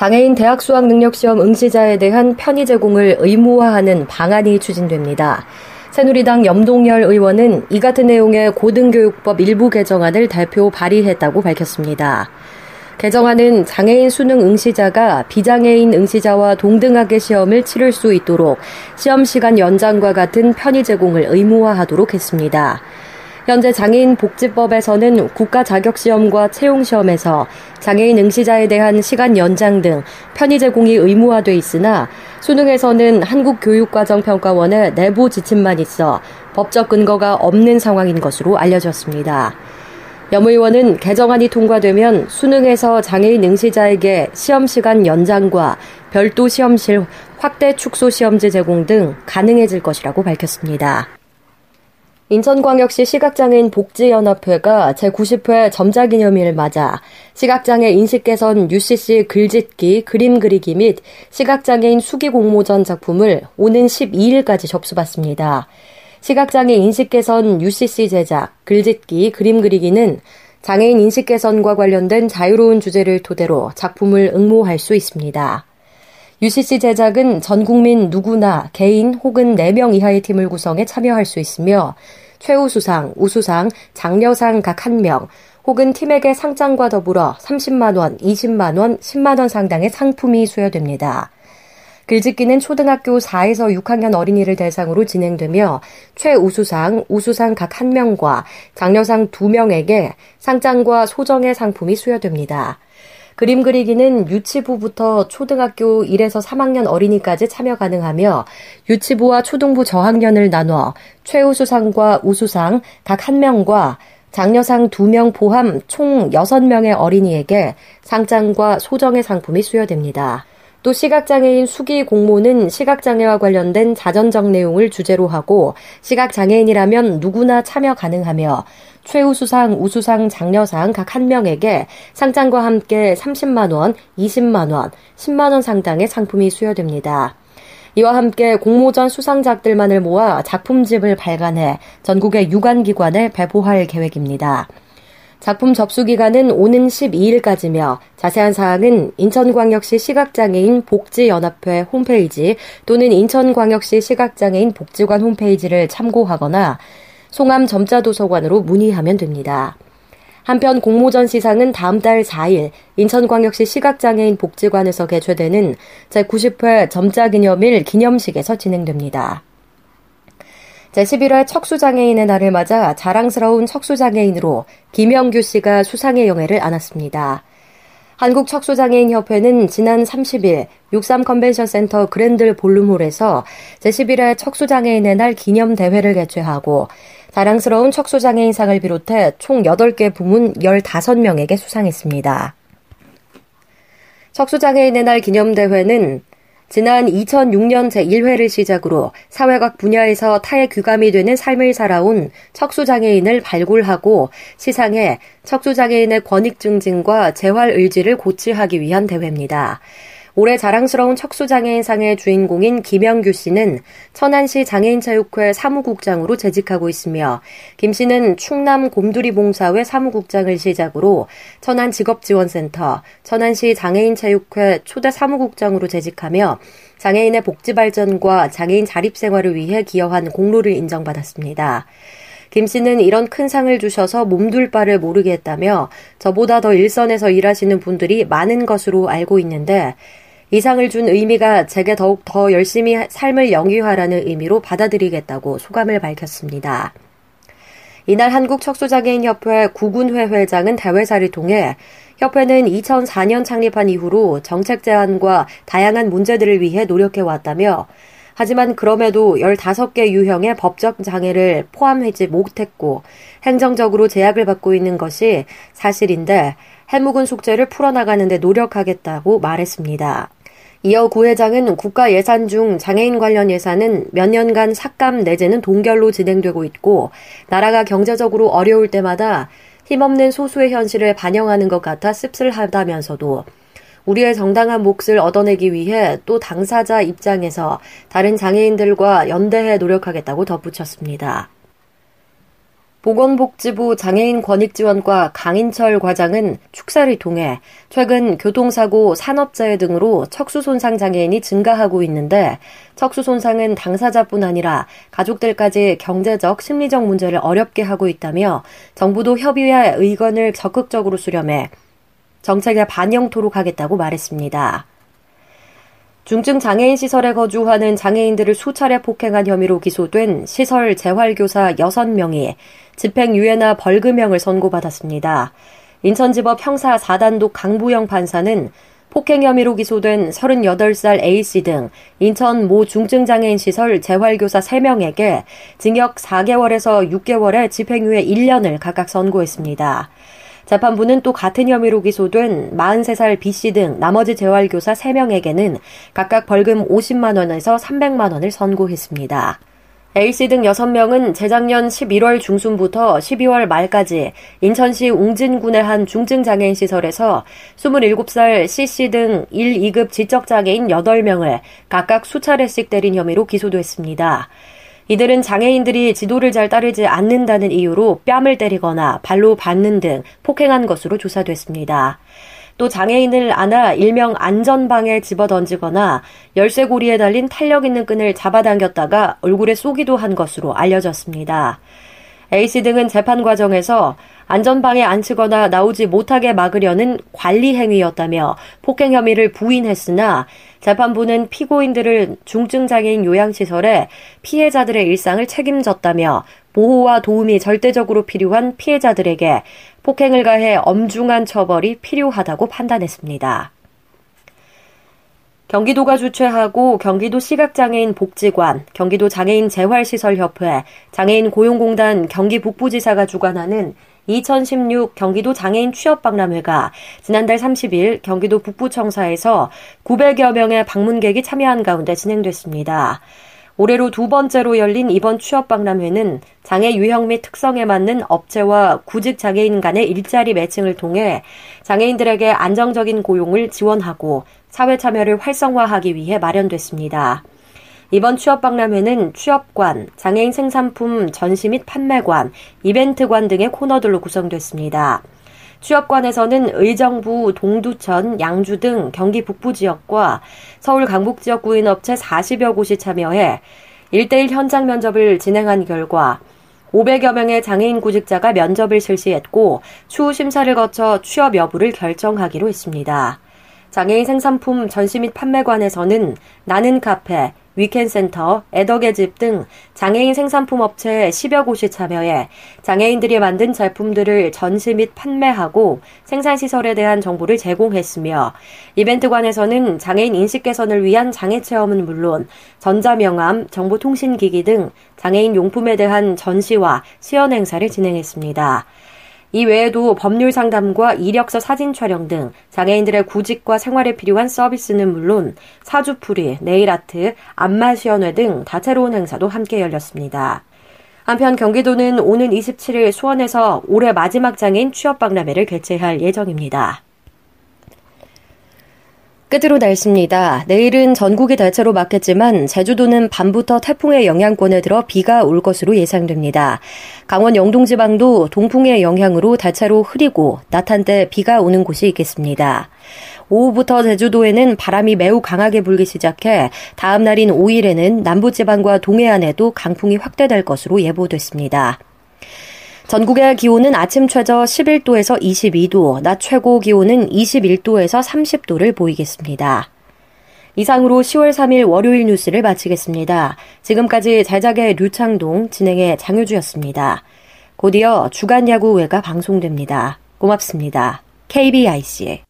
장애인 대학 수학 능력 시험 응시자에 대한 편의 제공을 의무화하는 방안이 추진됩니다. 새누리당 염동열 의원은 이 같은 내용의 고등교육법 일부 개정안을 대표 발의했다고 밝혔습니다. 개정안은 장애인 수능 응시자가 비장애인 응시자와 동등하게 시험을 치를 수 있도록 시험 시간 연장과 같은 편의 제공을 의무화하도록 했습니다. 현재 장애인 복지법에서는 국가 자격 시험과 채용 시험에서 장애인 응시자에 대한 시간 연장 등 편의 제공이 의무화돼 있으나 수능에서는 한국교육과정평가원의 내부 지침만 있어 법적 근거가 없는 상황인 것으로 알려졌습니다. 염 의원은 개정안이 통과되면 수능에서 장애인 응시자에게 시험 시간 연장과 별도 시험실 확대 축소 시험지 제공 등 가능해질 것이라고 밝혔습니다. 인천광역시 시각장애인 복지연합회가 제90회 점자기념일을 맞아 시각장애 인식 개선 UCC 글짓기, 그림 그리기 및 시각장애인 수기 공모전 작품을 오는 12일까지 접수받습니다. 시각장애 인식 개선 UCC 제작, 글짓기, 그림 그리기는 장애인 인식 개선과 관련된 자유로운 주제를 토대로 작품을 응모할 수 있습니다. UCC 제작은 전 국민 누구나 개인 혹은 4명 이하의 팀을 구성해 참여할 수 있으며 최우수상, 우수상, 장려상 각 1명 혹은 팀에게 상장과 더불어 30만원, 20만원, 10만원 상당의 상품이 수여됩니다. 글짓기는 초등학교 4에서 6학년 어린이를 대상으로 진행되며 최우수상, 우수상 각 1명과 장려상 2명에게 상장과 소정의 상품이 수여됩니다. 그림 그리기는 유치부부터 초등학교 1에서 3학년 어린이까지 참여 가능하며 유치부와 초등부 저학년을 나눠 최우수상과 우수상 각 1명과 장려상 2명 포함 총 6명의 어린이에게 상장과 소정의 상품이 수여됩니다. 또 시각장애인 수기 공모는 시각장애와 관련된 자전적 내용을 주제로 하고 시각장애인이라면 누구나 참여 가능하며 최우수상, 우수상, 장려상 각 한 명에게 상장과 함께 30만원, 20만원, 10만원 상당의 상품이 수여됩니다. 이와 함께 공모전 수상작들만을 모아 작품집을 발간해 전국의 유관기관에 배포할 계획입니다. 작품 접수 기간은 오는 12일까지며 자세한 사항은 인천광역시 시각장애인 복지연합회 홈페이지 또는 인천광역시 시각장애인 복지관 홈페이지를 참고하거나 송암 점자도서관으로 문의하면 됩니다. 한편 공모전 시상은 다음 달 4일 인천광역시 시각장애인 복지관에서 개최되는 제90회 점자기념일 기념식에서 진행됩니다. 제11회 척수장애인의 날을 맞아 자랑스러운 척수장애인으로 김영규 씨가 수상의 영예를 안았습니다. 한국척수장애인협회는 지난 30일 63 컨벤션 센터 그랜드 볼룸홀에서 제11회 척수장애인의 날 기념 대회를 개최하고 자랑스러운 척수장애인상을 비롯해 총 8개 부문 15명에게 수상했습니다. 척수장애인의 날 기념대회는 지난 2006년 제1회를 시작으로 사회각 분야에서 타의 귀감이 되는 삶을 살아온 척수장애인을 발굴하고 시상해 척수장애인의 권익 증진과 재활 의지를 고취하기 위한 대회입니다. 올해 자랑스러운 척수장애인상의 주인공인 김영규 씨는 천안시 장애인체육회 사무국장으로 재직하고 있으며 김 씨는 충남 곰두리 봉사회 사무국장을 시작으로 천안 직업지원센터, 천안시 장애인체육회 초대 사무국장으로 재직하며 장애인의 복지 발전과 장애인 자립 생활을 위해 기여한 공로를 인정받았습니다. 김 씨는 이런 큰 상을 주셔서 몸둘 바를 모르게 했다며 저보다 더 일선에서 일하시는 분들이 많은 것으로 알고 있는데 이 상을 준 의미가 제게 더욱 더 열심히 삶을 영위하라는 의미로 받아들이겠다고 소감을 밝혔습니다. 이날 한국척수장애인협회 구군회 회장은 대회사를 통해 협회는 2004년 창립한 이후로 정책 제안과 다양한 문제들을 위해 노력해 왔다며 하지만 그럼에도 15개 유형의 법적 장애를 포함하지 못했고 행정적으로 제약을 받고 있는 것이 사실인데 해묵은 숙제를 풀어나가는데 노력하겠다고 말했습니다. 이어 구 회장은 국가 예산 중 장애인 관련 예산은 몇 년간 삭감 내지는 동결로 진행되고 있고 나라가 경제적으로 어려울 때마다 힘없는 소수의 현실을 반영하는 것 같아 씁쓸하다면서도 우리의 정당한 몫을 얻어내기 위해 또 당사자 입장에서 다른 장애인들과 연대해 노력하겠다고 덧붙였습니다. 보건복지부 장애인 권익지원과 강인철 과장은 축사를 통해 최근 교통사고, 산업재해 등으로 척수손상 장애인이 증가하고 있는데 척수손상은 당사자뿐 아니라 가족들까지 경제적, 심리적 문제를 어렵게 하고 있다며 정부도 협의회 의견을 적극적으로 수렴해 정책에 반영토록 하겠다고 말했습니다. 중증 장애인 시설에 거주하는 장애인들을 수차례 폭행한 혐의로 기소된 시설 재활교사 6명이 집행유예나 벌금형을 선고받았습니다. 인천지법 형사 4단독 강부영 판사는 폭행 혐의로 기소된 38살 A씨 등 인천 모 중증장애인 시설 재활교사 3명에게 징역 4개월에서 6개월의 집행유예 1년을 각각 선고했습니다. 재판부는 또 같은 혐의로 기소된 43살 B씨 등 나머지 재활교사 3명에게는 각각 벌금 50만 원에서 300만 원을 선고했습니다. A씨 등 6명은 재작년 11월 중순부터 12월 말까지 인천시 웅진군의 한 중증장애인 시설에서 27살 C씨 등 1, 2급 지적장애인 8명을 각각 수차례씩 때린 혐의로 기소됐습니다. 이들은 장애인들이 지도를 잘 따르지 않는다는 이유로 뺨을 때리거나 발로 밟는 등 폭행한 것으로 조사됐습니다. 또 장애인을 안아 일명 안전방에 집어 던지거나 열쇠고리에 달린 탄력 있는 끈을 잡아당겼다가 얼굴에 쏘기도 한 것으로 알려졌습니다. A씨 등은 재판 과정에서 안전방에 앉히거나 나오지 못하게 막으려는 관리 행위였다며 폭행 혐의를 부인했으나 재판부는 피고인들을 중증장애인 요양시설에 피해자들의 일상을 책임졌다며 보호와 도움이 절대적으로 필요한 피해자들에게 폭행을 가해 엄중한 처벌이 필요하다고 판단했습니다. 경기도가 주최하고 경기도 시각장애인 복지관, 경기도 장애인 재활시설협회, 장애인 고용공단 경기 북부지사가 주관하는 2016 경기도 장애인 취업박람회가 지난달 30일 경기도 북부청사에서 900여 명의 방문객이 참여한 가운데 진행됐습니다. 올해로 두 번째로 열린 이번 취업박람회는 장애 유형 및 특성에 맞는 업체와 구직 장애인 간의 일자리 매칭을 통해 장애인들에게 안정적인 고용을 지원하고 사회 참여를 활성화하기 위해 마련됐습니다. 이번 취업박람회는 취업관, 장애인 생산품 전시 및 판매관, 이벤트관 등의 코너들로 구성됐습니다. 취업관에서는 의정부, 동두천, 양주 등 경기 북부 지역과 서울 강북 지역 구인 업체 40여 곳이 참여해 1대1 현장 면접을 진행한 결과 500여 명의 장애인 구직자가 면접을 실시했고 추후 심사를 거쳐 취업 여부를 결정하기로 했습니다. 장애인 생산품 전시 및 판매관에서는 나는 카페, 위켄센터, 애덕의 집 등 장애인 생산품 업체 10여 곳이 참여해 장애인들이 만든 제품들을 전시 및 판매하고 생산시설에 대한 정보를 제공했으며 이벤트관에서는 장애인 인식 개선을 위한 장애 체험은 물론 전자명함, 정보통신기기 등 장애인 용품에 대한 전시와 시연 행사를 진행했습니다. 이 외에도 법률 상담과 이력서 사진 촬영 등 장애인들의 구직과 생활에 필요한 서비스는 물론 사주풀이, 네일아트, 안마시연회 등 다채로운 행사도 함께 열렸습니다. 한편 경기도는 오는 27일 수원에서 올해 마지막 장애인 취업박람회를 개최할 예정입니다. 끝으로 날씨입니다. 내일은 전국이 대체로 맑겠지만 제주도는 밤부터 태풍의 영향권에 들어 비가 올 것으로 예상됩니다. 강원 영동 지방도 동풍의 영향으로 대체로 흐리고 낮 한때 비가 오는 곳이 있겠습니다. 오후부터 제주도에는 바람이 매우 강하게 불기 시작해 다음 날인 5일에는 남부지방과 동해안에도 강풍이 확대될 것으로 예보됐습니다. 전국의 기온은 아침 최저 11도에서 22도, 낮 최고 기온은 21도에서 30도를 보이겠습니다. 이상으로 10월 3일 월요일 뉴스를 마치겠습니다. 지금까지 제작의 류창동, 진행의 장효주였습니다. 곧이어 주간 야구회가 방송됩니다. 고맙습니다. KBIC